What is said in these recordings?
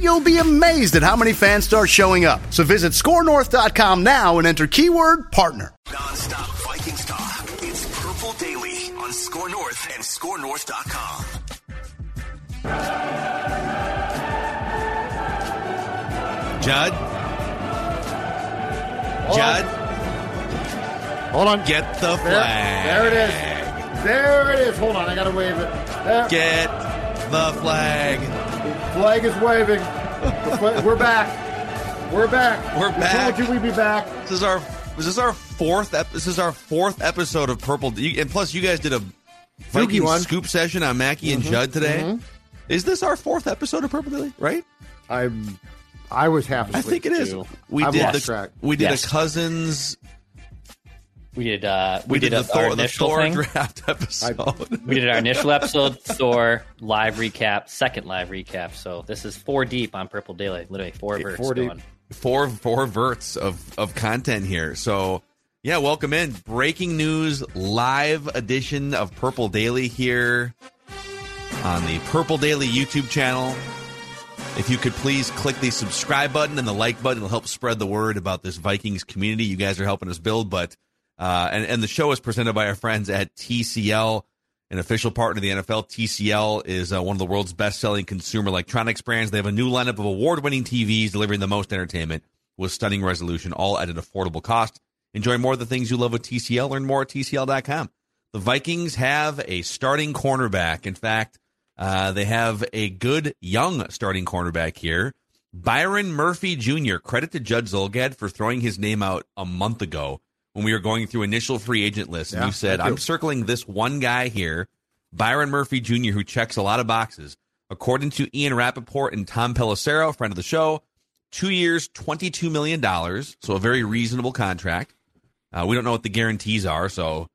you'll be amazed at how many fans start showing up. So visit scorenorth.com now and enter keyword partner. Non-stop Vikings talk. It's Purple Daily on Score North and ScoreNorth.com. Judd? Judd? Hold on. Get the There, flag. there it is. There it is. Hold on. I got to wave it. There. Get the flag. Flag is waving. Flag- We're back. We're back. We're we back. told you we'd be back. This is our this is our fourth ep- this is our fourth episode of Purple you, and plus you guys did a Viking scoop session on Mackey and mm-hmm. Judd today. Mm-hmm. Is this our fourth episode of Purple Daily? Right? I'm. I was half I think it is. too. We I've did lost the track. we did Yes. a cousins We did. Uh, we, we, did, did, the Thor, our the initial Thor thing. draft episode. We did our initial episode, Thor live recap, second live recap. So this is four deep on Purple Daily. Literally four verts four going. four four verts of of content here. So yeah, welcome in. Breaking news live edition of Purple Daily here on the Purple Daily YouTube channel. If you could please click the subscribe button and the like button, it'll help spread the word about this Vikings community. You guys are helping us build, but uh, and and the show is presented by our friends at TCL, an official partner of the NFL. TCL is uh, one of the world's best-selling consumer electronics brands. They have a new lineup of award-winning TVs delivering the most entertainment with stunning resolution, all at an affordable cost. Enjoy more of the things you love with TCL. Learn more at TCL.com. The Vikings have a starting cornerback. In fact, uh, they have a good young starting cornerback here. Byron Murphy Jr. Credit to Judd Zulgad for throwing his name out a month ago when we were going through initial free agent lists. And Yeah, you said. I'm circling this one guy here, Byron Murphy Jr., who checks a lot of boxes. According to Ian Rapoport and Tom Pelissero, friend of the show, two years, $22 million. So a very reasonable contract. Uh, we don't know what the guarantees are, so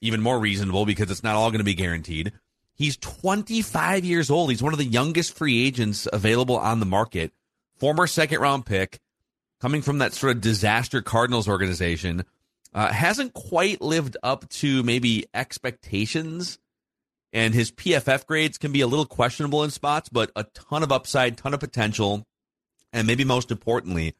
even more reasonable because it's not all going to be guaranteed. He's 25 years old. He's one of the youngest free agents available on the market. Former second round pick, coming from that sort of disaster Cardinals organization. Uh, hasn't quite lived up to maybe expectations, and his PFF grades can be a little questionable in spots, but a ton of upside, ton of potential, and maybe most importantly,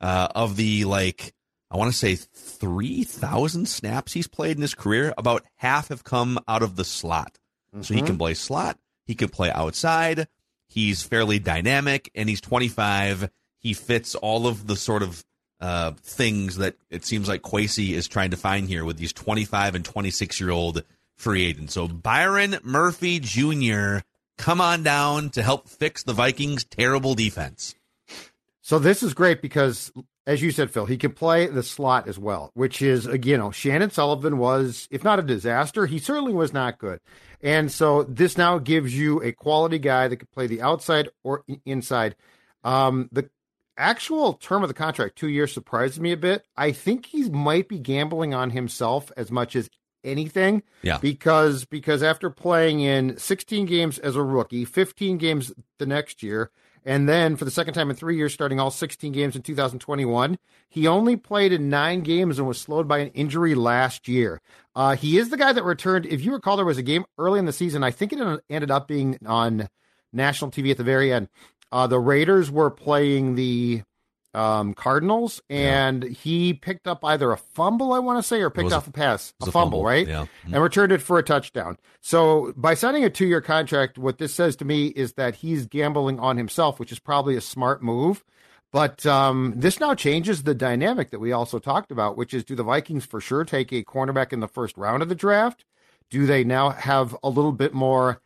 uh, of the like I want to say 3,000 snaps he's played in his career, about half have come out of the slot. So he can play slot, he can play outside. He's fairly dynamic and he's 25. He fits all of the sort of uh, things that it seems like Kwesi is trying to find here with these 25 and 26 year old free agents. So Byron Murphy Jr., come on down to help fix the Vikings' terrible defense. So this is great because, as you said, Phil, he can play the slot as well, which is, again, you know, Chandon Sullivan was, if not a disaster, he certainly was not good. And so this now gives you a quality guy that could play the outside or inside. Um, the actual term of the contract, two years, surprised me a bit. I think he might be gambling on himself as much as anything Yeah. because because after playing in 16 games as a rookie, 15 games the next year, and then for the second time in three years, starting all 16 games in 2021, he only played in nine games and was slowed by an injury last year. Uh, he is the guy that returned. If you recall, there was a game early in the season. I think it ended up being on national TV at the very end. Uh, the Raiders were playing the um, Cardinals, and he picked up either a fumble, I want to say, or picked was a- off a pass, a a fumble, fumble, right? yeah. and returned it for a touchdown. So by signing a two year contract, what this says to me is that he's gambling on himself, which is probably a smart move. But um, this now changes the dynamic that we also talked about, which is do the Vikings for sure take a cornerback in the first round of the draft? Do they now have a little bit more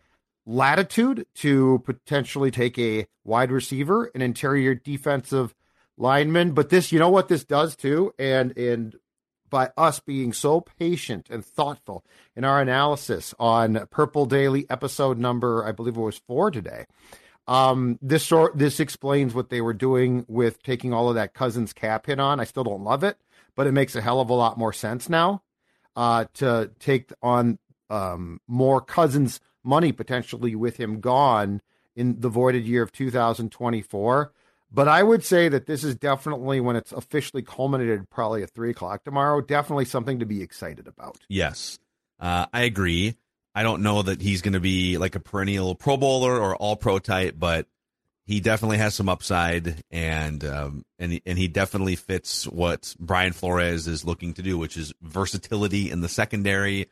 latitude to potentially take a wide receiver, an interior defensive lineman? But this, you know what this does too, and and by us being so patient and thoughtful in our analysis on Purple Daily episode number, I believe it was four today. Um, this sort this explains what they were doing with taking all of that Cousins cap hit on. I still don't love it, but it makes a hell of a lot more sense now uh, to take on um, more Cousins money potentially with him gone in the voided year of 2024. But I would say that this is definitely when it's officially culminated, probably at three o'clock tomorrow. Definitely something to be excited about. Yes, uh, I agree. I don't know that he's going to be like a perennial Pro Bowler or All Pro type, but he definitely has some upside, and um, and and he definitely fits what Brian Flores is looking to do, which is versatility in the secondary.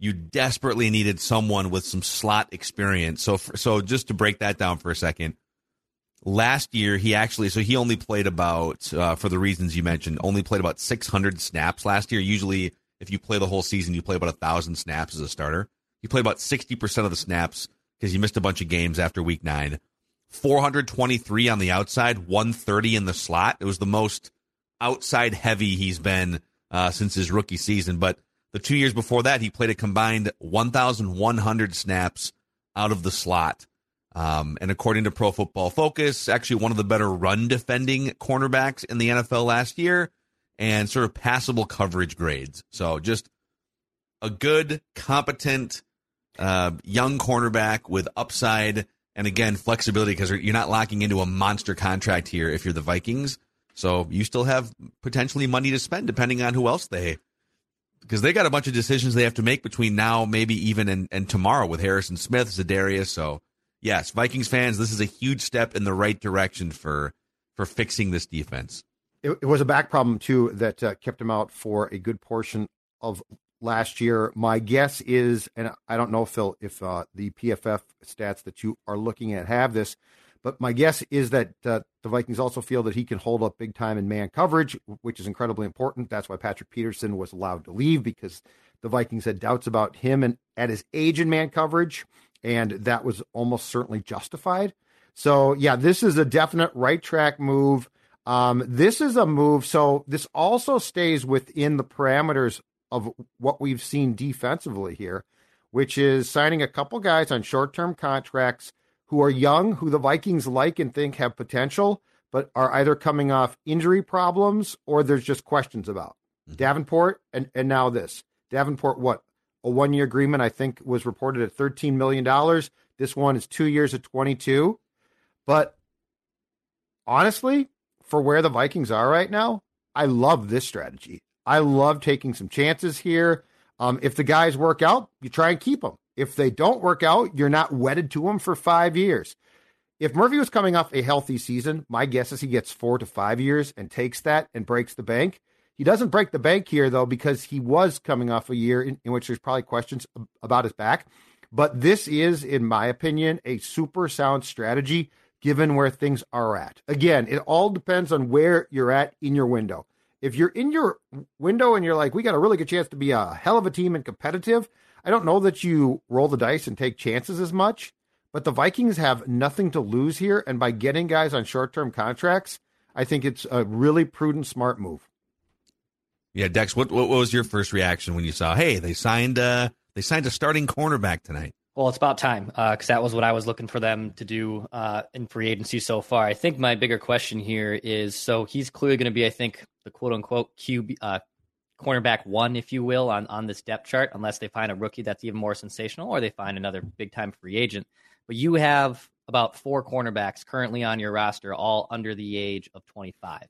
You desperately needed someone with some slot experience. So for, so just to break that down for a second, last year he actually so he only played about uh, for the reasons you mentioned only played about 600 snaps last year. Usually, if you play the whole season, you play about a thousand snaps as a starter. He played about 60% of the snaps because he missed a bunch of games after week nine. 423 on the outside, 130 in the slot. It was the most outside heavy he's been uh, since his rookie season. But the two years before that, he played a combined 1,100 snaps out of the slot. Um, and according to Pro Football Focus, actually one of the better run defending cornerbacks in the NFL last year and sort of passable coverage grades. So just a good, competent, uh, young cornerback with upside and again flexibility because you're not locking into a monster contract here if you're the Vikings. So you still have potentially money to spend depending on who else they because they got a bunch of decisions they have to make between now, maybe even and, and tomorrow with Harrison Smith, Za'Darius. So yes, Vikings fans, this is a huge step in the right direction for for fixing this defense. It, it was a back problem too that uh, kept him out for a good portion of last year. My guess is, and I don't know, Phil, if uh, the PFF stats that you are looking at have this, but my guess is that uh, the Vikings also feel that he can hold up big time in man coverage, which is incredibly important. That's why Patrick Peterson was allowed to leave because the Vikings had doubts about him and at his age in man coverage, and that was almost certainly justified. So, yeah, this is a definite right track move. Um, this is a move. So, this also stays within the parameters of what we've seen defensively here, which is signing a couple guys on short term contracts who are young, who the Vikings like and think have potential, but are either coming off injury problems or there's just questions about. Mm-hmm. Davenport and, and now this. Davenport, what? A one year agreement, I think, was reported at $13 million. This one is two years at 22. But honestly, for where the Vikings are right now, I love this strategy. I love taking some chances here. Um, if the guys work out, you try and keep them. If they don't work out, you're not wedded to them for five years. If Murphy was coming off a healthy season, my guess is he gets four to five years and takes that and breaks the bank. He doesn't break the bank here, though, because he was coming off a year in, in which there's probably questions about his back. But this is, in my opinion, a super sound strategy given where things are at. Again, it all depends on where you're at in your window if you're in your window and you're like, we got a really good chance to be a hell of a team and competitive, I don't know that you roll the dice and take chances as much. But the Vikings have nothing to lose here. And by getting guys on short term contracts, I think it's a really prudent, smart move. Yeah, Dex, what what was your first reaction when you saw, hey, they signed uh they signed a starting cornerback tonight? Well, it's about time because uh, that was what I was looking for them to do uh, in free agency so far. I think my bigger question here is so he's clearly going to be, I think, the quote unquote QB uh, cornerback one, if you will, on on this depth chart, unless they find a rookie that's even more sensational or they find another big time free agent. But you have about four cornerbacks currently on your roster, all under the age of 25.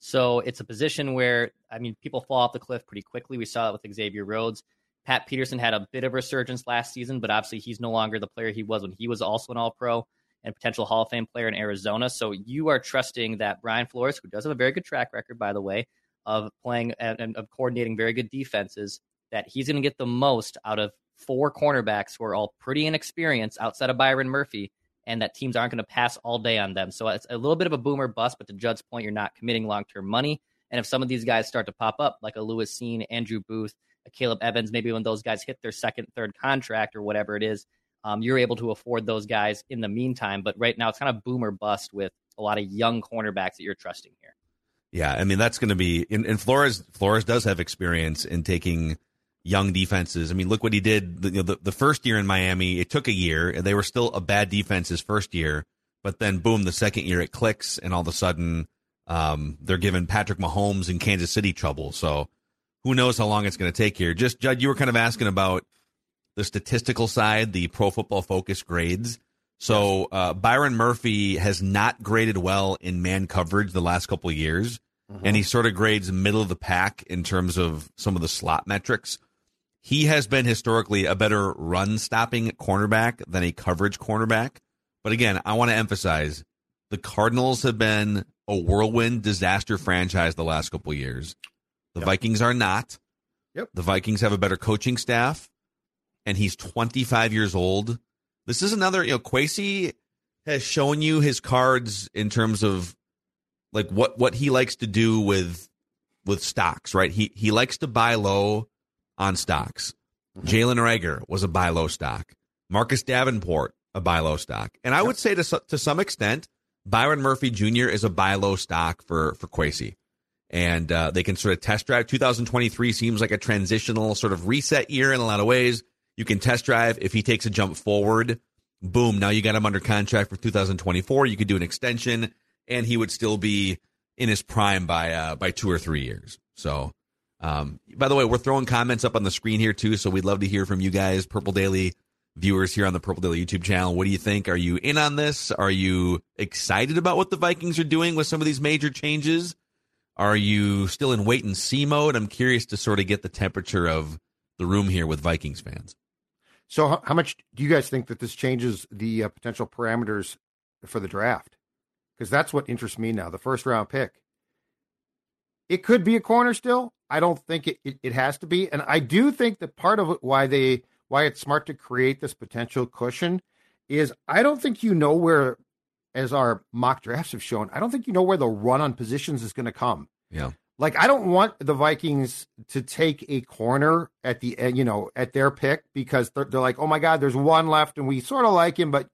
So it's a position where I mean people fall off the cliff pretty quickly. We saw it with Xavier Rhodes. Pat Peterson had a bit of resurgence last season, but obviously he's no longer the player he was when he was also an All Pro and potential Hall of Fame player in Arizona. So you are trusting that Brian Flores, who does have a very good track record, by the way, of playing and of coordinating very good defenses, that he's going to get the most out of four cornerbacks who are all pretty inexperienced outside of Byron Murphy and that teams aren't going to pass all day on them. So it's a little bit of a boomer bust, but to Judd's point, you're not committing long term money. And if some of these guys start to pop up, like a Lewis Cine, Andrew Booth, a Caleb Evans, maybe when those guys hit their second, third contract or whatever it is, um, you're able to afford those guys in the meantime. But right now, it's kind of boomer bust with a lot of young cornerbacks that you're trusting here. Yeah, I mean that's going to be and, Flores. Flores does have experience in taking young defenses. I mean, look what he did. The, you know, the, the first year in Miami, it took a year, and they were still a bad defense his first year. But then, boom, the second year it clicks, and all of a sudden, um, they're giving Patrick Mahomes in Kansas City trouble. So, who knows how long it's going to take here? Just Judd, you were kind of asking about the statistical side, the Pro Football Focus grades. So uh, Byron Murphy has not graded well in man coverage the last couple of years, mm-hmm. and he sort of grades middle of the pack in terms of some of the slot metrics. He has been historically a better run stopping cornerback than a coverage cornerback. But again, I want to emphasize the Cardinals have been a whirlwind disaster franchise the last couple of years. The yep. Vikings are not. Yep. The Vikings have a better coaching staff, and he's 25 years old this is another, you know, Kwesi has shown you his cards in terms of like what what he likes to do with with stocks, right? He he likes to buy low on stocks. Mm-hmm. Jalen Reagor was a buy low stock. Marcus Davenport a buy low stock, and I yep. would say to to some extent, Byron Murphy Jr. is a buy low stock for for Kwesi, and uh, they can sort of test drive. 2023 seems like a transitional sort of reset year in a lot of ways. You can test drive if he takes a jump forward. Boom! Now you got him under contract for 2024. You could do an extension, and he would still be in his prime by uh, by two or three years. So, um, by the way, we're throwing comments up on the screen here too, so we'd love to hear from you guys, Purple Daily viewers here on the Purple Daily YouTube channel. What do you think? Are you in on this? Are you excited about what the Vikings are doing with some of these major changes? Are you still in wait and see mode? I'm curious to sort of get the temperature of the room here with Vikings fans. So, how, much do you guys think that this changes the uh, potential parameters for the draft? Because that's what interests me now. The first round pick. It could be a corner still. I don't think it, it, it has to be, and I do think that part of it, why they why it's smart to create this potential cushion is I don't think you know where, as our mock drafts have shown, I don't think you know where the run on positions is going to come. Yeah. Like I don't want the Vikings to take a corner at the end, you know at their pick because they're, they're like, oh my God, there's one left and we sort of like him, but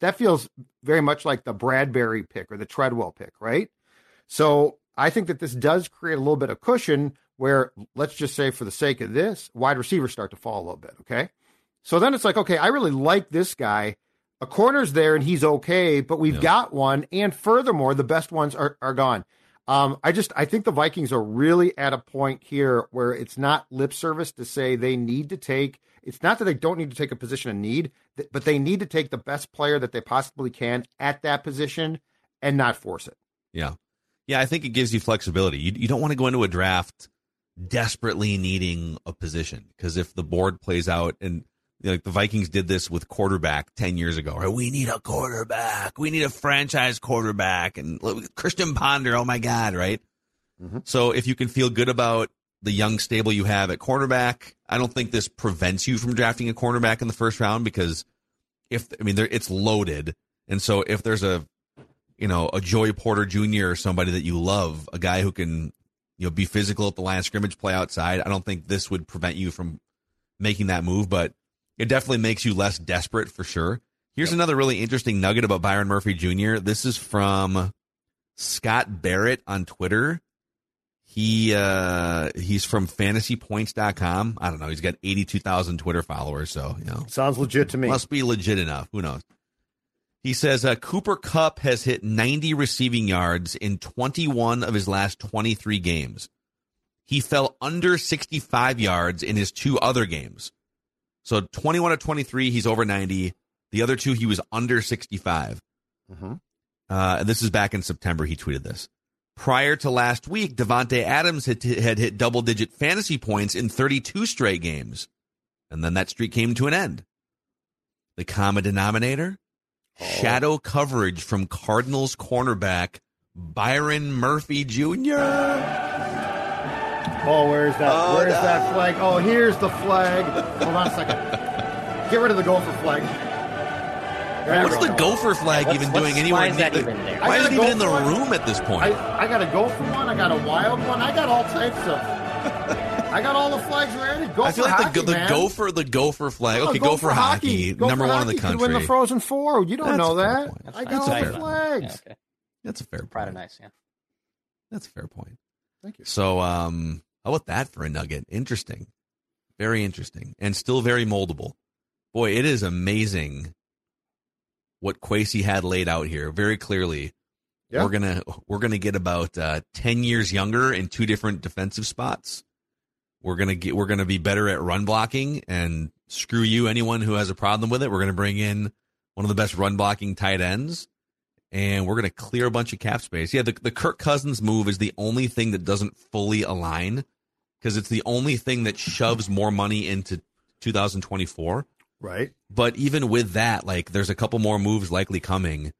that feels very much like the Bradbury pick or the Treadwell pick, right? So I think that this does create a little bit of cushion where let's just say for the sake of this, wide receivers start to fall a little bit. Okay. So then it's like, okay, I really like this guy. A corner's there and he's okay, but we've yeah. got one. And furthermore, the best ones are, are gone. Um, I just I think the Vikings are really at a point here where it's not lip service to say they need to take. It's not that they don't need to take a position of need, but they need to take the best player that they possibly can at that position and not force it. Yeah, yeah. I think it gives you flexibility. You you don't want to go into a draft desperately needing a position because if the board plays out and like the Vikings did this with quarterback 10 years ago, right? We need a quarterback. We need a franchise quarterback. And Christian Ponder, oh my God, right? Mm-hmm. So if you can feel good about the young stable you have at cornerback, I don't think this prevents you from drafting a cornerback in the first round because if, I mean, it's loaded. And so if there's a, you know, a Joey Porter Jr. or somebody that you love, a guy who can, you know, be physical at the line of scrimmage, play outside, I don't think this would prevent you from making that move. But it definitely makes you less desperate for sure. Here's yep. another really interesting nugget about Byron Murphy Jr. This is from Scott Barrett on Twitter. He uh he's from fantasypoints.com. I don't know. He's got 82,000 Twitter followers, so, you know. Sounds legit to me. Must be legit enough. Who knows? He says uh, Cooper Kupp has hit 90 receiving yards in 21 of his last 23 games. He fell under 65 yards in his two other games. So 21 of 23, he's over 90. The other two, he was under 65. Mm-hmm. Uh, and this is back in September. He tweeted this. Prior to last week, Davante Adams had, had hit double digit fantasy points in 32 straight games. And then that streak came to an end. The common denominator? Oh. Shadow coverage from Cardinals cornerback Byron Murphy Jr. Oh, where's that? Oh, where's no. that flag? Oh, here's the flag. Hold on a second. Get rid of the gopher flag. What's the gopher flag What's- even what's- doing anywhere? why is that near- even there? Why I is it even in the one. room at this point? I, I got a gopher one. I got a wild one. I got all types of. I got all the flags ready. Go I feel for like hockey, the, the gopher the gopher flag. Oh, Okay, go, for hockey, Go number for one in hockey the could country. Win the Frozen Four. You don't That's know that. That's I fine. got all the flags. Yeah, okay. That's a fair point. Of nice. Yeah. That's a fair point. Thank you. So, um, how about that for a nugget? Interesting, very interesting, and still very moldable. Boy, it is amazing what Kwesi had laid out here very clearly. Yeah. We're gonna we're gonna get about uh, ten years younger in two different defensive spots. We're gonna get we're gonna be better at run blocking and screw you anyone who has a problem with it. We're gonna bring in one of the best run blocking tight ends, and we're gonna clear a bunch of cap space. Yeah, the the Kirk Cousins move is the only thing that doesn't fully align because it's the only thing that shoves more money into 2024. Right. But even with that, like there's a couple more moves likely coming.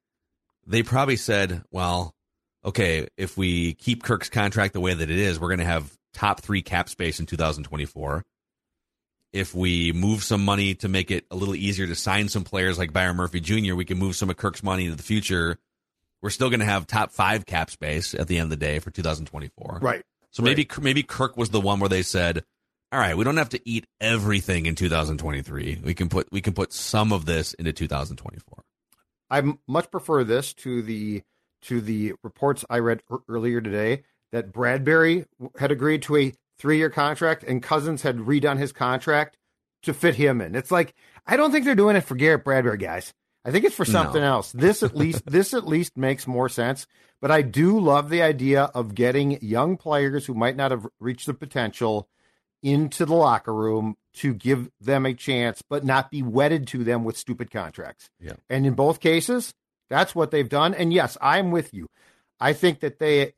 They probably said, well, okay, if we keep Kirk's contract the way that it is, we're going to have top three cap space in 2024. If we move some money to make it a little easier to sign some players like Byron Murphy Jr., we can move some of Kirk's money into the future. We're still going to have top five cap space at the end of the day for 2024. Right. So maybe maybe Kirk was the one where they said, "All right, we don't have to eat everything in 2023. We can put we can put some of this into 2024." I much prefer this to the to the reports I read earlier today that Bradbury had agreed to a three year contract and Cousins had redone his contract to fit him in. It's like I don't think they're doing it for Garrett Bradbury, guys. I think it's for something No. else. This at least this at least makes more sense. But I do love the idea of getting young players who might not have reached the potential into the locker room to give them a chance, but not be wedded to them with stupid contracts. Yeah. And in both cases, that's what they've done. And yes, I'm with you. I think that they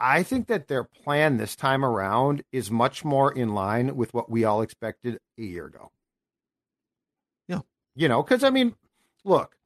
I think that their plan this time around is much more in line with what we all expected a year ago. Yeah. You know, because I mean, look,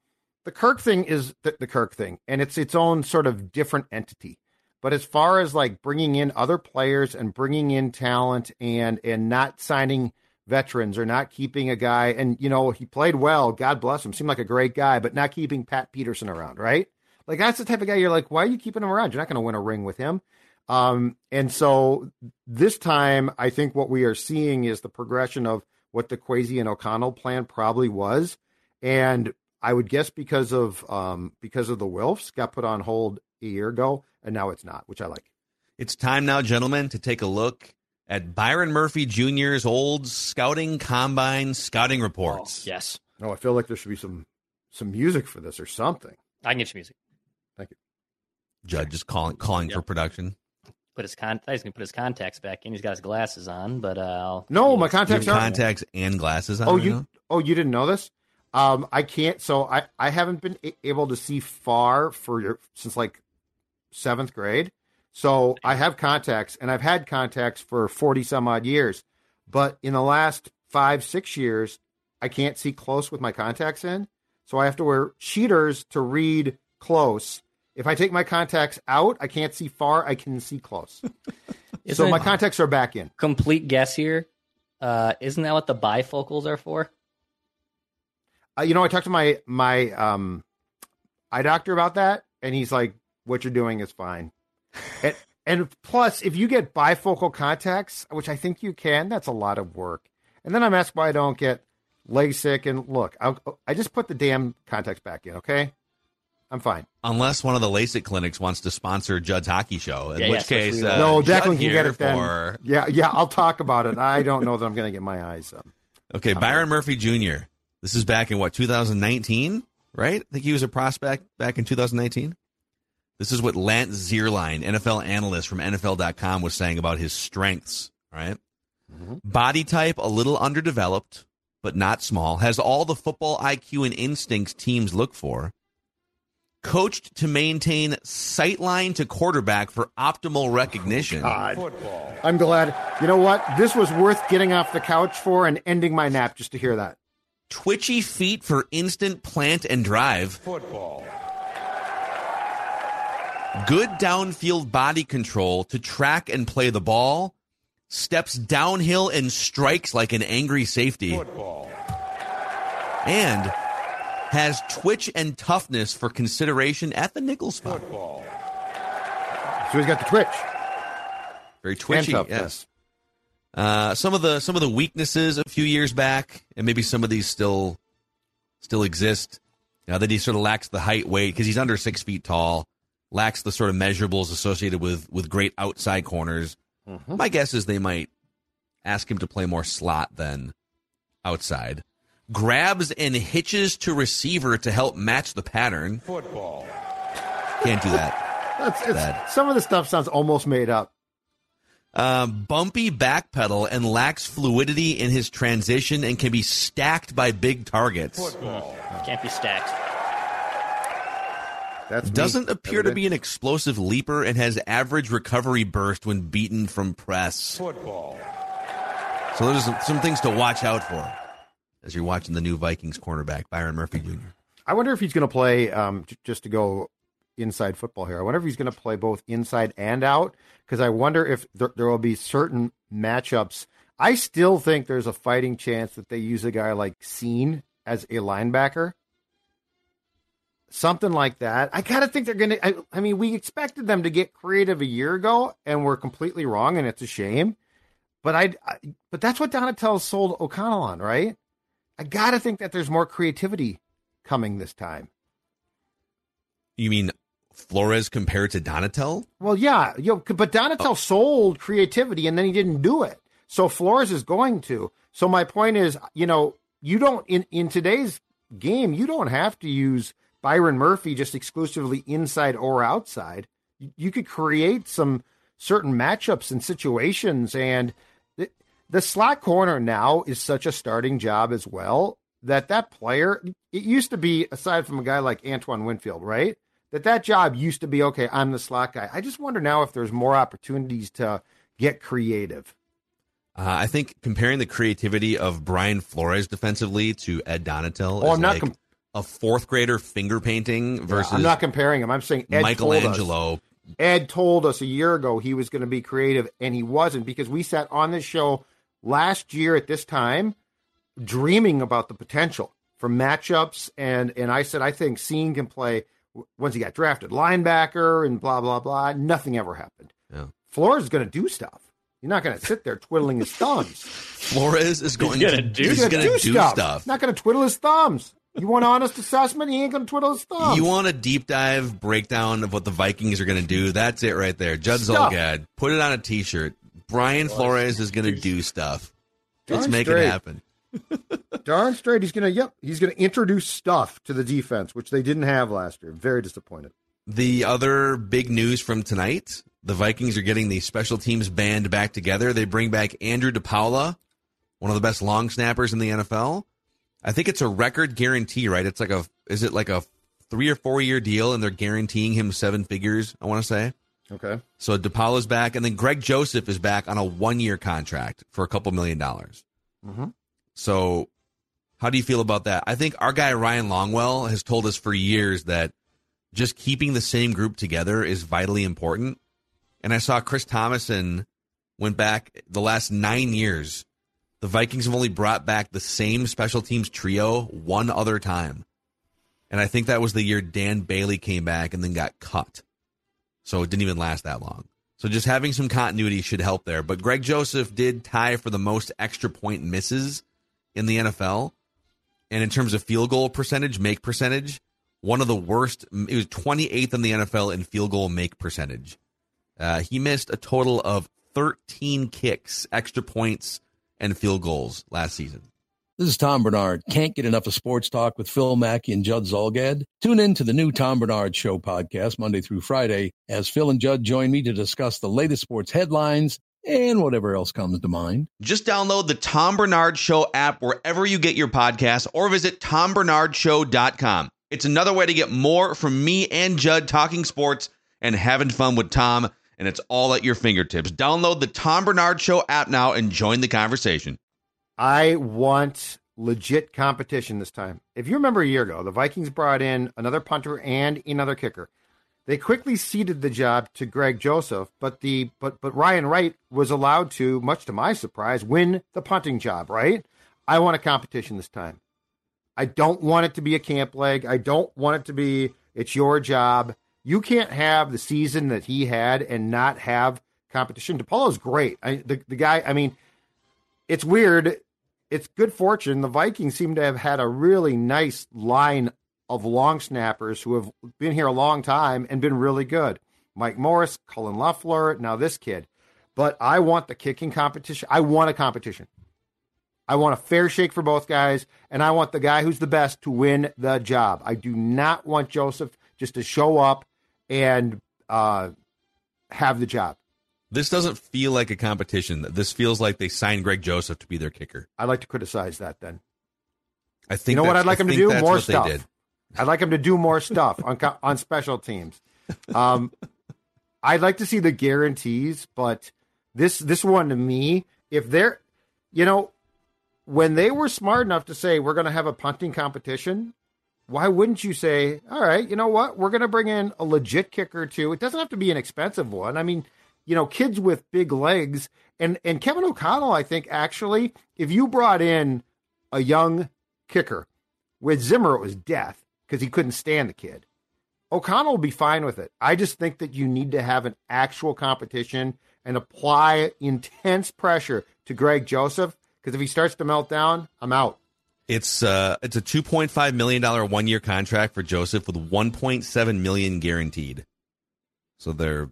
the Kirk thing is the, the Kirk thing, and it's its own sort of different entity. But as far as like bringing in other players and bringing in talent and and not signing veterans or not keeping a guy, and you know he played well, God bless him, seemed like a great guy, but not keeping Pat Peterson around, right? Like that's the type of guy you're like, why are you keeping him around? You're not going to win a ring with him. Um, and so this time, I think what we are seeing is the progression of what the Kwesi and O'Connell plan probably was, and I would guess because of um, because of the Wilfs got put on hold a year ago, and now it's not, which I like. It's time now, gentlemen, to take a look at Byron Murphy Jr.'s old scouting combine scouting reports. Yes. No, I feel like there should be some some music for this or something. I can get you music. Thank you. Judge is calling calling Yep. for production. Put his con. He's gonna put his contacts back in. He's got his glasses on, but uh, I'll, No, my contacts are. contacts and glasses on. Oh, right you now? oh you didn't know this? Um, I can't. So I I haven't been able to see far for your, since like seventh grade. So I have contacts, and I've had contacts for forty some odd years. But in the last five six years, I can't see close with my contacts in. So I have to wear cheaters to read close. If I take my contacts out, I can't see far. I can see close. so my contacts are back in. complete guess here. Uh, isn't that what the bifocals are for? Uh, you know, I talked to my my um, eye doctor about that, and he's like, "What you're doing is fine." and, and plus, if you get bifocal contacts, which I think you can, that's a lot of work. And then I'm asked why I don't get LASIK. And look, I, I just put the damn contacts back in. Okay, I'm fine. Unless one of the LASIK clinics wants to sponsor Judd's hockey show, in Yeah, which yeah, case, uh, no, Judd Declan can get it then. for- Yeah, yeah, I'll talk about it. I don't know that I'm going to get my eyes. Um, Okay, Byron Murphy Jr. This is back in what 2019, right? I think he was a prospect back in 2019. This is what Lance Zierlein, NFL analyst from NFL.com, was saying about his strengths. All right? Mm-hmm. body type a little underdeveloped, but not small. Has all the football IQ and instincts teams look for. Coached to maintain sightline to quarterback for optimal recognition. Oh, God. I'm glad. You know what? This was worth getting off the couch for and ending my nap just to hear that. Twitchy feet for instant plant and drive. Football. Good downfield body control to track and play the ball. Steps downhill and strikes like an angry safety. Football. And has twitch and toughness for consideration at the nickel spot. Football. So he's got the twitch. Very twitchy. And Yes. Toughness. Uh, some of the some of the weaknesses a few years back, and maybe some of these still still exist. You know, that he sort of lacks the height, weight because he's under six feet tall, lacks the sort of measurables associated with with great outside corners. My guess is they might ask him to play more slot than outside. Grabs and hitches to receiver to help match the pattern. Football. Can't do that. That's, it's, some of the stuff sounds almost made up. Um, bumpy backpedal and lacks fluidity in his transition and can be stacked by big targets. Can't be stacked. That's. Doesn't appear to be an explosive leaper and has average recovery burst when beaten from press. Football. So there's some, some things to watch out for as you're watching the new Vikings cornerback, Byron Murphy Jr. I wonder if he's going to play um, j- just to go inside football here. I wonder if he's going to play both inside and out because I wonder if there, there will be certain matchups. I still think there's a fighting chance that they use a guy like Cine as a linebacker. Something like that. I kind of think they're going to. I, mean, we expected them to get creative a year ago, and we're completely wrong, and it's a shame. But I, I but that's what Donatell sold O'Connell on, right? I got to think that there's more creativity coming this time. You mean Flores compared to Donatell? Well, yeah, you know, but Donatell oh. sold creativity and then he didn't do it. So Flores is going to. So my point is, you know, you don't in in today's game, you don't have to use Byron Murphy just exclusively inside or outside. You- You could create some certain matchups and situations and the, the slot corner now is such a starting job as well that that player it used to be aside from a guy like Antoine Winfield, right? That that job used to be okay, I'm the slot guy. I just wonder now if there's more opportunities to get creative. Uh, I think comparing the creativity of Brian Flores defensively to Ed Donatell Oh, is I'm not like com- a fourth grader finger painting versus I'm not comparing him. I'm saying Ed told us- Michelangelo. Ed told us a year ago he was going to be creative, and he wasn't because we sat on this show last year at this time dreaming about the potential for matchups. And, and I said, I think Cine can play once he got drafted linebacker and blah, blah, blah. Nothing ever happened. Yeah. Flores is going to do stuff. You're not going to sit there twiddling his thumbs. Flores is going gonna to do- he's He's going gonna to do stuff. Not going to twiddle his thumbs. You want honest assessment? He ain't going to twiddle his thumbs. You want a deep dive breakdown of what the Vikings are going to do? That's it right there. Judd Stuff. Zulgad, put it on a T-shirt. Brian Flores is going to do stuff. Let's Darn make straight. it happen. Darn straight, he's gonna. Yep, he's gonna introduce stuff to the defense, which they didn't have last year. Very disappointed. The other big news from tonight: the Vikings are getting the special teams band back together. They bring back Andrew DePaola, one of the best long snappers in the NFL. I think it's a record guarantee, right? It's like a is it like a three or four year deal, and they're guaranteeing him seven figures. I want to say. Okay. So DePaola's back, and then Greg Joseph is back on a one year contract for a couple million dollars. Mhm. So, how do you feel about that? I think our guy Ryan Longwell has told us for years that just keeping the same group together is vitally important. And I saw Chris Tomasson went back the last nine years. The Vikings have only brought back the same special teams trio one other time. And I think that was the year Dan Bailey came back and then got cut. So it didn't even last that long. So just having some continuity should help there. But Greg Joseph did tie for the most extra point misses in the NFL. And in terms of field goal percentage, make percentage, one of the worst. It was 28th in the NFL in field goal make percentage. Uh, he missed a total of 13 kicks, extra points, and field goals last season. This is Tom Barnard. Can't get enough of sports talk with Phil Mackey and Judd Zulgad? Tune in to the new Tom Barnard Show podcast Monday through Friday as Phil and Judd join me to discuss the latest sports headlines and whatever else comes to mind. Just download the Tom Barnard Show app wherever you get your podcasts or visit tombarnardshow.com. It's another way to get more from me and Judd talking sports and having fun with Tom, and it's all at your fingertips. Download the Tom Barnard Show app now and join the conversation. I want legit competition this time. If you remember a year ago, the Vikings brought in another punter and another kicker. They quickly ceded the job to Greg Joseph, but the but but Ryan Wright was allowed to, much to my surprise, win the punting job. Right? I want a competition this time. I don't want it to be a camp leg. I don't want it to be it's your job. You can't have the season that he had and not have competition. DePaola's great. I, the the guy. I mean, it's weird. It's good fortune. The Vikings seem to have had a really nice line of long snappers who have been here a long time and been really good. Mike Morris, Cullen Loeffler, now this kid. But I want the kicking competition. I want a competition. I want a fair shake for both guys, and I want the guy who's the best to win the job. I do not want Joseph just to show up and uh, have the job. This doesn't feel like a competition. This feels like they signed Greg Joseph to be their kicker. I'd like to criticize that then. I think you know what I'd like I him to do? More stuff. I'd like him to do more stuff on on special teams. Um, I'd like to see the guarantees, but this this one to me, if they're, you know, when they were smart enough to say we're going to have a punting competition, why wouldn't you say, all right, you know what, we're going to bring in a legit kicker too? It doesn't have to be an expensive one. I mean, you know, kids with big legs, and and Kevin O'Connell, I think actually, if you brought in a young kicker with Zimmer, it was death because he couldn't stand the kid. O'Connell will be fine with it. I just think that you need to have an actual competition and apply intense pressure to Greg Joseph because if he starts to melt down, I'm out. It's uh it's a two point five million dollar one year contract for Joseph with one point seven million guaranteed. So they're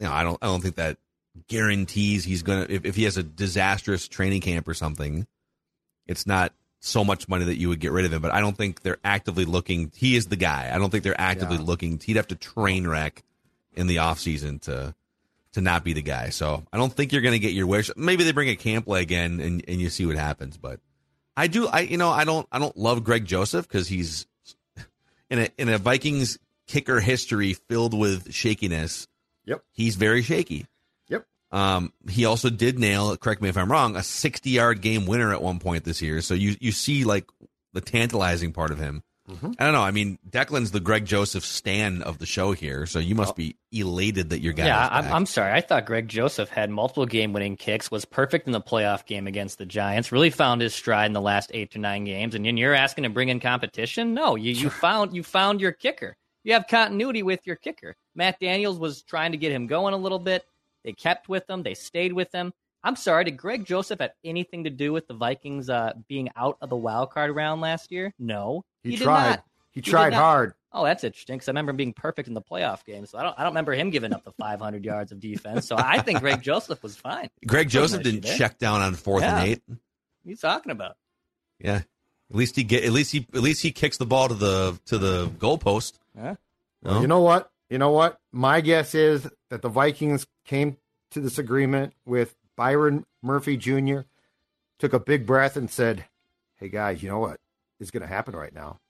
you know, I don't I don't think that guarantees he's gonna if, if he has a disastrous training camp or something, it's not so much money that you would get rid of him. But I don't think they're actively looking he is the guy. I don't think they're actively Yeah. looking he'd have to train wreck in the offseason to to not be the guy. So I don't think you're gonna get your wish. Maybe they bring a camp leg in and, and you see what happens, but I do. I you know I don't I don't love Greg Joseph because he's in a in a Vikings kicker history filled with shakiness. Yep. He's very shaky. Um, he also did nail. Correct me if I'm wrong. A 60 yard game winner at one point this year. So you you see like the tantalizing part of him. I don't know. I mean, Declan's the Greg Joseph stan of the show here, so you must be elated that your guy. yeah, I'm. I'm sorry. I thought Greg Joseph had multiple game-winning kicks, was perfect in the playoff game against the Giants. Really found his stride in the last eight to nine games. And then you're asking to bring in competition? No, you you found you found your kicker. You have continuity with your kicker. Matt Daniels was trying to get him going a little bit. They kept with them. They stayed with them. I'm sorry. Did Greg Joseph have anything to do with the Vikings uh, being out of the wild card round last year? No, He, did tried. not. He did tried not. hard. Oh, that's interesting because I remember him being perfect in the playoff game. So I don't, I don't remember him giving up the 500 yards of defense. So I think Greg Joseph was fine. Greg Joseph didn't there. check down on fourth Yeah. and eight. What are you talking about? Yeah. At least he get. At least he. At least he kicks the ball to the to the goalpost. Yeah. No? You know what? You know what? My guess is that the Vikings came to this agreement with Byron Murphy Jr., took a big breath and said, Hey guys, you know what is going to happen right now?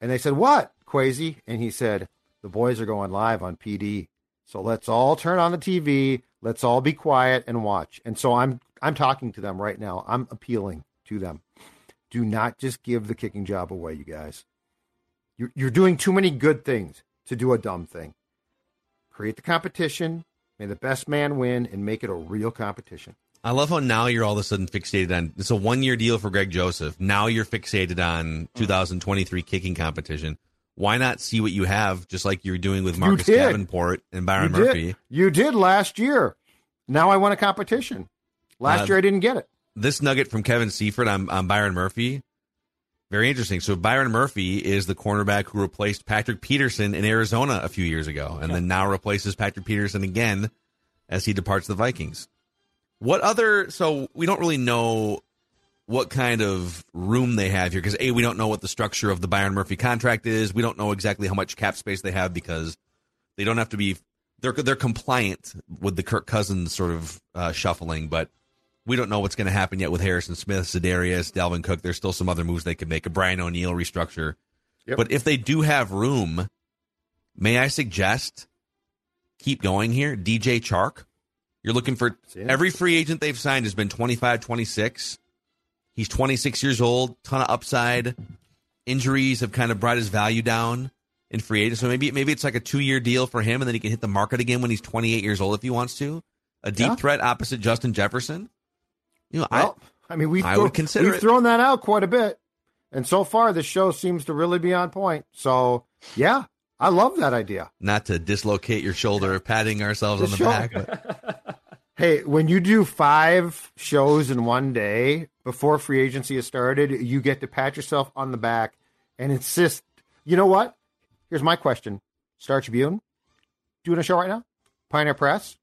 And they said, What, Kwesi? And he said, The boys are going live on PD. So let's all turn on the TV. Let's all be quiet and watch. And so I'm I'm talking to them right now. I'm appealing to them. Do not just give the kicking job away, you guys. You're, you're doing too many good things to do a dumb thing. Create the competition, may the best man win, and make it a real competition. I love how now you're all of a sudden fixated on. It's a one year deal for Greg Joseph. Now you're fixated on 2023 kicking competition. Why not see what you have, just like you're doing with Marcus. Davenport and Byron you Murphy? Did, you did last year. Now I want a competition. Last Uh, year I didn't get it. This nugget from Kevin Seifert on, on Byron Murphy, very interesting. So Byron Murphy is the cornerback who replaced Patrick Peterson in Arizona a few years ago, and then now replaces Patrick Peterson again as he departs the Vikings. What other? So we don't really know what kind of room they have here because a we don't know what the structure of the Byron Murphy contract is. We don't know exactly how much cap space they have because they don't have to be. They're they're compliant with the Kirk Cousins sort of uh, shuffling, but we don't know what's going to happen yet with Harrison Smith, Za'Darius, Dalvin Cook. There's still some other moves they could make. A Brian O'Neill restructure. Yep. But if they do have room, may I suggest keep going here? DJ Chark. You're looking for every free agent they've signed has been 25, 26. He's 26 years old, ton of upside. Injuries have kind of brought his value down in free agent. So maybe maybe it's like a two year deal for him, and then he can hit the market again when he's 28 years old if he wants to. A deep Yeah. threat opposite Justin Jefferson. You know, Well, I, mean, we've, I thrown- would consider we've it. thrown that out quite a bit. And so far, this show seems to really be on point. So, yeah, I love that idea. Not to dislocate your shoulder, patting ourselves on the show- back. But Hey, when you do five shows in one day before free agency has started, you get to pat yourself on the back and insist. You know what? Here's my question Star Tribune, doing a show right now? Pioneer Press,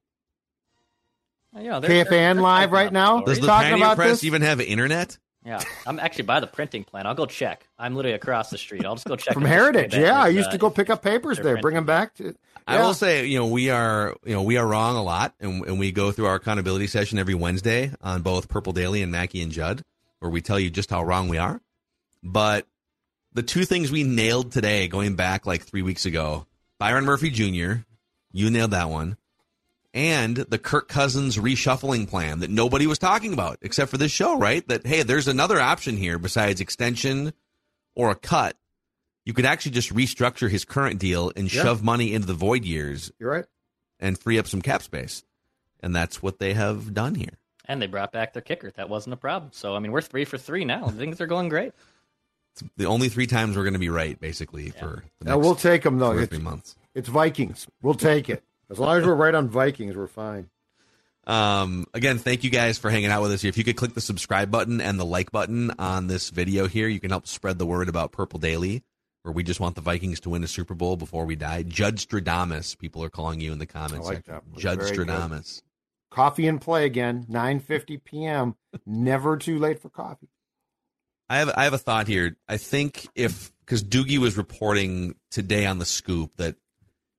Yeah, they're- they're- KFAN they're Live right now? stories. does the Talking Pioneer about Press this? even have internet? Yeah, I'm actually by the printing plant. I'll go check. I'm literally across the street. I'll just go check from and just say Heritage. Yeah, I used uh, to go pick up papers they're there, bring them back to. I Yeah. will say, you know, we are, you know, we are wrong a lot, and, and we go through our accountability session every Wednesday on both Purple Daily and Mackey and Judd, where we tell you just how wrong we are. But the two things we nailed today, going back like three weeks ago, Byron Murphy Jr., you nailed that one, and the Kirk Cousins reshuffling plan that nobody was talking about except for this show, right? That hey, there's another option here besides extension or a cut. You could actually just restructure his current deal and Yeah. shove money into the void years You're right. and free up some cap space. And that's what they have done here. And they brought back their kicker. That wasn't a problem. So I mean, we're three for three now. Things are going great. It's the only three times we're going to be right, basically, for the Now, next we'll take them, though. two It's, three months. it's Vikings. We'll take it. As long as we're right on Vikings, we're fine. Um, again, thank you guys for hanging out with us here. If you could click the subscribe button and the like button on this video here, you can help spread the word about Purple Daily, where we just want the Vikings to win a Super Bowl before we die. Judd Stradamus, people are calling you in the comments. I like section. that. That's Judd very good. Stradamus. Coffee and play again, 9.50 p.m. Never too late for coffee. I have I have a thought here. I think if because Doogie was reporting today on the scoop that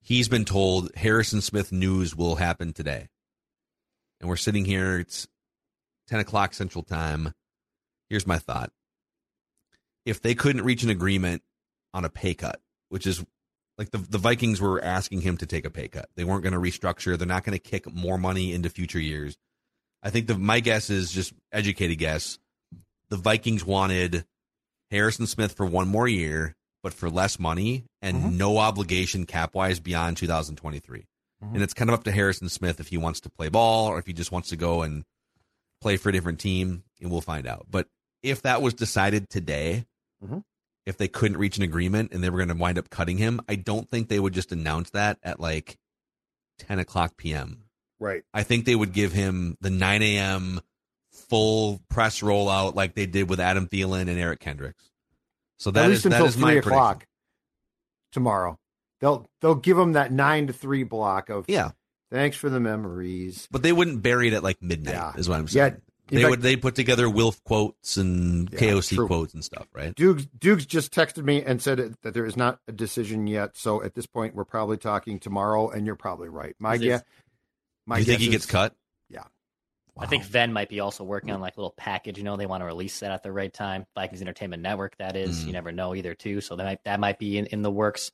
he's been told Harrison Smith news will happen today, and we're sitting here. It's ten o'clock Central Time. Here's my thought: if they couldn't reach an agreement on a pay cut, which is like the the Vikings were asking him to take a pay cut, they weren't going to restructure. They're not going to kick more money into future years. I think the my guess is just educated guess the Vikings wanted Harrison Smith for one more year, but for less money and no obligation cap wise beyond 2023. And it's kind of up to Harrison Smith if he wants to play ball or if he just wants to go and play for a different team, and we'll find out. But if that was decided today, Mhm. if they couldn't reach an agreement and they were going to wind up cutting him, I don't think they would just announce that at like 10 o'clock p.m. Right. I think they would give him the 9 a.m. full press rollout like they did with Adam Thielen and Eric Kendricks. So that At least that until is my 3 prediction. o'clock tomorrow. They'll they'll give them that 9 to 3 block of Yeah, thanks for the memories. but they wouldn't bury it at like midnight. Yeah. Is what I'm Yeah, saying. in they fact- would they put together Wilf quotes and Yeah, KOC true. quotes and stuff, right? Dukes, Dukes just texted me and said that there is not a decision yet. So at this point, we're probably talking tomorrow, and you're probably right. My guess. My you think guess he gets cut? Yeah. I think Ven might be also working on like a little package. You know, they want to release that at the right time. Vikings Entertainment Network, that is. Mm. You never know either, too. So that might that might be in, in the works.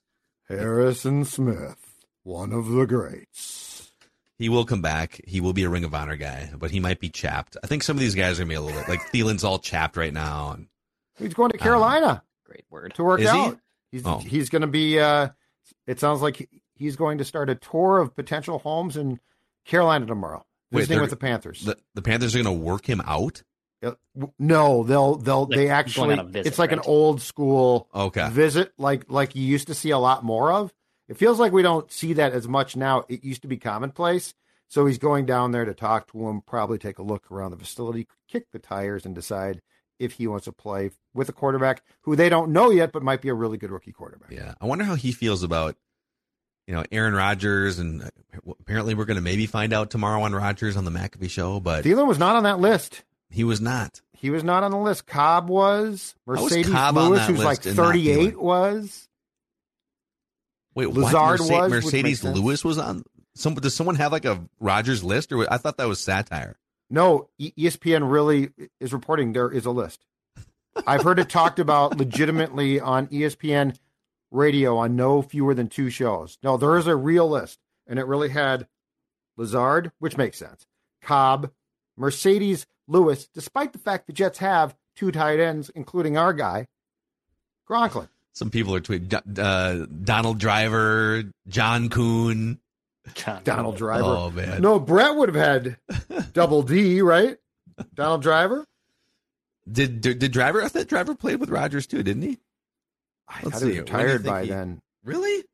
Harrison Smith, one of the greats. He will come back. He will be a Ring of Honor guy, but he might be chapped. I think some of these guys are gonna be a little bit like Thielen's all chapped right now. And He's going to Carolina Great word. to work Is he? out. He's Oh. he's going to be. Uh, it sounds like he's going to start a tour of potential homes in Carolina tomorrow, Wait, visiting they're- with the Panthers. the, the Panthers are gonna work him out. No, they'll they'll Like they actually. visit, it's like an old school Okay. visit, like like you used to see a lot more of. It feels like we don't see that as much now. It used to be commonplace. So he's going down there to talk to him, probably take a look around the facility, kick the tires, and decide if he wants to play with a quarterback who they don't know yet, but might be a really good rookie quarterback. Yeah, I wonder how he feels about you know Aaron Rodgers, and uh, apparently we're going to maybe find out tomorrow on Rodgers on the McAfee show, but Thielen was not on that list. he was not. He was not on the list. Cobb was. was Marcedes Cobb Lewis, who's like list and not 38, was. Wait, Lazard what? was, Marcedes. Lewis was on. Some does someone have like a Rodgers list, or I thought that was satire. No, ESPN really is reporting there is a list. I've heard it talked about legitimately on ESPN radio on no fewer than two shows. No, there is a real list, and it really had Lazard, which makes sense, Cobb, Marcedes Lewis, despite the fact the Jets have two tight ends, including our guy, Conklin. Some people are tweeting uh, Donald Driver, John Kuhn. John. Donald Driver. Oh man, No, Brett would have had double D, right? Donald Driver. Did, did did Driver? I thought Driver played with Rodgers too, didn't he? I Let's see, was you retired think by he- then. Really?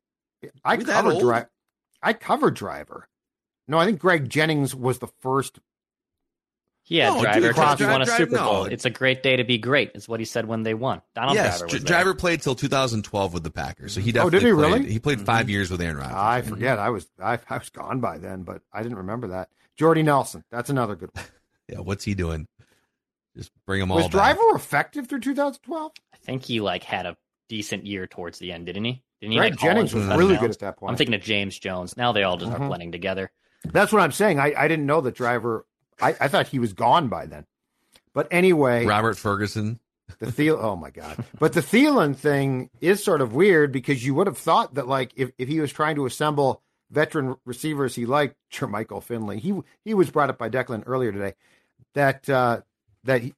I We're covered old? driver. I covered driver. No, I think Greg Jennings was the first. Yeah, No, driver. Cross- because you won a Drive- Super no. Bowl. It's a great day to be great. Is what he said when they won. Donald yes, Driver Dr- was. Driver played till 2012 with the Packers, so he Oh, did he played. really? He played 5 mm-hmm. years with Aaron Rodgers. I forget. I was I, I was gone by then, but I didn't remember that. Jordy Nelson. That's another good one. Yeah, what's he doing? Just bring them all Was back. driver effective through 2012? I think he like had a decent year towards the end, didn't he? Didn't he? Greg like, Jennings was really good at that point. I'm thinking of James Jones. Now they all just Mhm. are blending together. That's what I'm saying. I, I didn't know that driver. I, I thought he was gone by then. But anyway, Robert Ferguson. the Thiel. Oh my god! But the Thielen thing is sort of weird because you would have thought that like if, if he was trying to assemble veteran receivers he liked, Jermichael Finley. He he was brought up by Declan earlier today that uh, that he,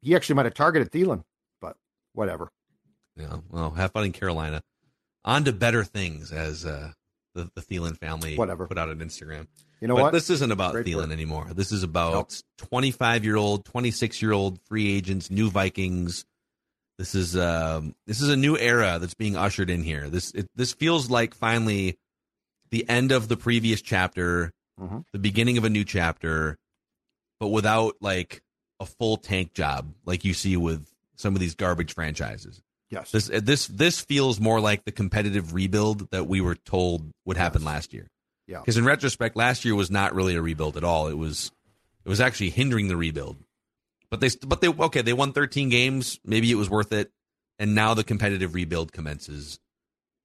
he actually might have targeted Thielen, but whatever. Yeah, well, have fun in Carolina. On to better things, as uh, the the Thielen family Whatever. put out on Instagram. You know but what? this isn't about Great Thielen anymore. This is about 25 year old, 26 year old free agents, new Vikings. This is um, this is a new era that's being ushered in here. This it, this feels like finally the end of the previous chapter, Mhm. the beginning of a new chapter, but without like a full tank job like you see with some of these garbage franchises. Yes. This this this feels more like the competitive rebuild that we were told would happen Yes. last year. Yeah. Because in retrospect, last year was not really a rebuild at all. It was it was actually hindering the rebuild. But they but they okay, they won 13 games. Maybe it was worth it. And now the competitive rebuild commences,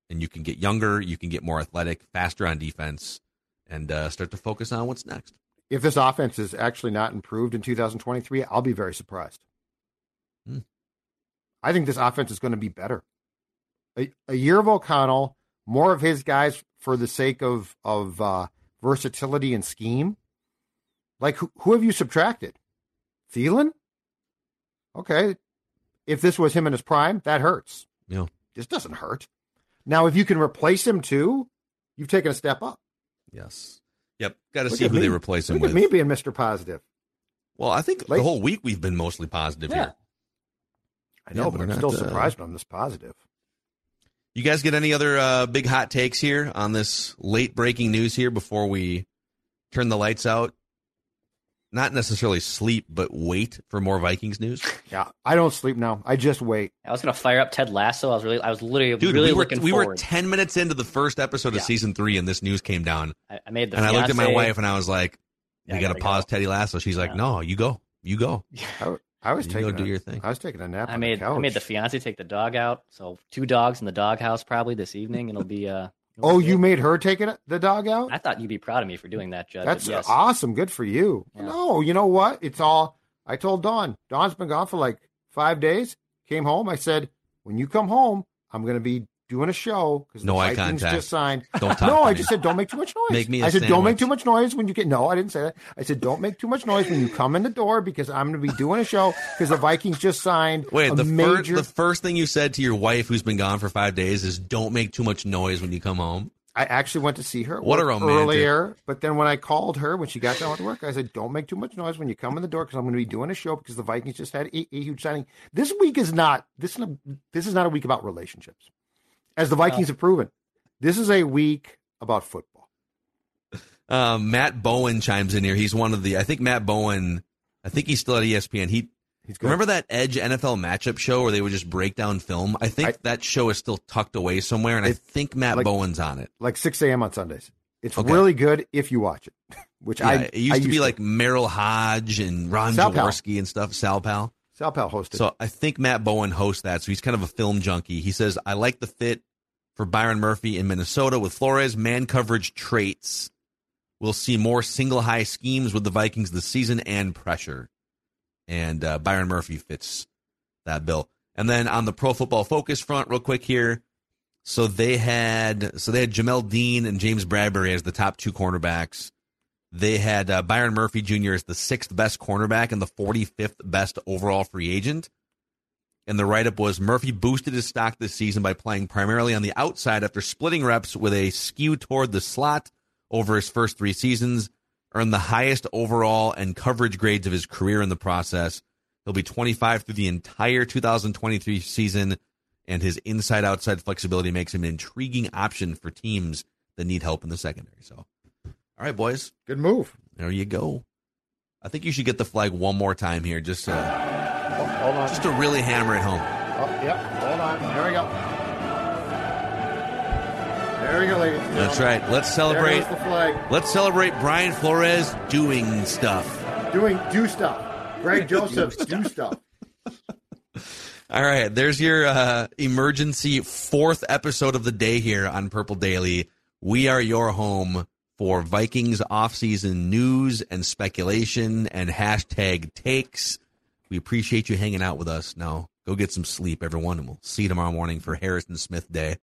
and you can get younger, you can get more athletic, faster on defense, and uh, start to focus on what's next. if this offense is actually not improved in 2023, I'll be very surprised. Hmm. I think this offense is going to be better. A, a year of O'Connell, more of his guys for the sake of of uh, versatility and scheme. Like who, who have you subtracted? Thielen. Okay, if this was him in his prime, that hurts. Yeah. This doesn't hurt. Now, if you can replace him too, you've taken a step up. Yes. Yep. Got to see at who they replace him Look with. at me being Mr. Positive. Well, I think Like- the whole week we've been mostly positive Yeah. here. I know, Yeah, but we're I'm not, still uh, surprised when I'm this positive. You guys get any other uh, big hot takes here on this late breaking news here before we turn the lights out? Not necessarily sleep, but wait for more Vikings news. Yeah, I don't sleep now. I just wait. I was gonna fire up Ted Lasso. I was really, I was literally, Dude, really we were looking we were ten minutes into the first episode of season three, and this news came down, I, I made the. and I looked at my wife and I was like, Yeah, "We I got to gotta pause go. Teddy Lasso." She's like, Yeah. "No, you go, you go." I, I was You taking go do a- your thing. I was taking a nap. I on made, the I made the fiance take the dog out. So two dogs in the doghouse probably this evening. It'll be. uh it'll Oh, be you good. made her take it, the dog out. I thought you'd be proud of me for doing that, Judd. That's yes. awesome. Good for you. Yeah. No, you know what? It's all. I told Dawn. Dawn's been gone for like five days. Came home. I said, when you come home, I'm going to be doing a show because No the eye Vikings contact. just signed. Don't talk no, I me. just said don't make too much noise. Make me a I said don't make too much noise when you get. No, I didn't say that. I said don't make too much noise when you come in the door because I'm going to be doing a show because the Vikings just signed Wait, a the major. first the first thing you said to your wife, who's been gone for five days, is "Don't make too much noise when you come home." I actually went to see her. What a romantic. Earlier, but then when I called her when she got done with work, I said, "Don't make too much noise when you come in the door because I'm going to be doing a show because the Vikings just had a, a huge signing. This week is not this is not, this is not a week about relationships, as the Vikings have proven. This is a week about football. Um, Matt Bowen chimes in here. He's one of the. I think Matt Bowen. I think he's still at ESPN. He He's remember that Edge NFL matchup show where they would just break down film. I think I- that show is still tucked away somewhere, and I think Matt like- Bowen's on it. like 6 a.m. on Sundays. It's Okay. really good if you watch it, which Yeah, I it used I to be like Merril Hoge and Ron Sal Pal. Jaworski and stuff. Sal Pal. Sal Pal hosted. So I think Matt Bowen hosts that. So he's kind of a film junkie. He says, I like the fit for Byron Murphy in Minnesota with Flores man coverage traits. We'll see more single high schemes with the Vikings this season and pressure. And uh, Byron Murphy fits that bill. And then on the Pro Football Focus front, real quick here. So they had so they had Jamel Dean and James Bradberry as the top two cornerbacks. They had uh, Byron Murphy Jr. as the sixth best cornerback and the 45th best overall free agent. And the write up was Murphy boosted his stock this season by playing primarily on the outside after splitting reps with a skew toward the slot over his first three seasons, earned the highest overall and coverage grades of his career in the process. He'll be 25 through the entire 2023 season, and his inside outside flexibility makes him an intriguing option for teams that need help in the secondary. So, all right, boys, Good move. there you go. I think you should get the flag one more time here, just uh, Oh, hold on. just to really hammer it home. Oh, yep. Hold on. There we go. There we go, ladies. That's right. Let's celebrate. the flag. Let's celebrate Brian Flores doing stuff. Doing do stuff. Greg Joseph do stuff. All right, there's your uh, emergency fourth episode of the day here on Purple Daily. We are your home for Vikings offseason news and speculation and hashtag takes. We appreciate you hanging out with us. Now, go get some sleep, everyone, and we'll see you tomorrow morning for Harrison Smith Day.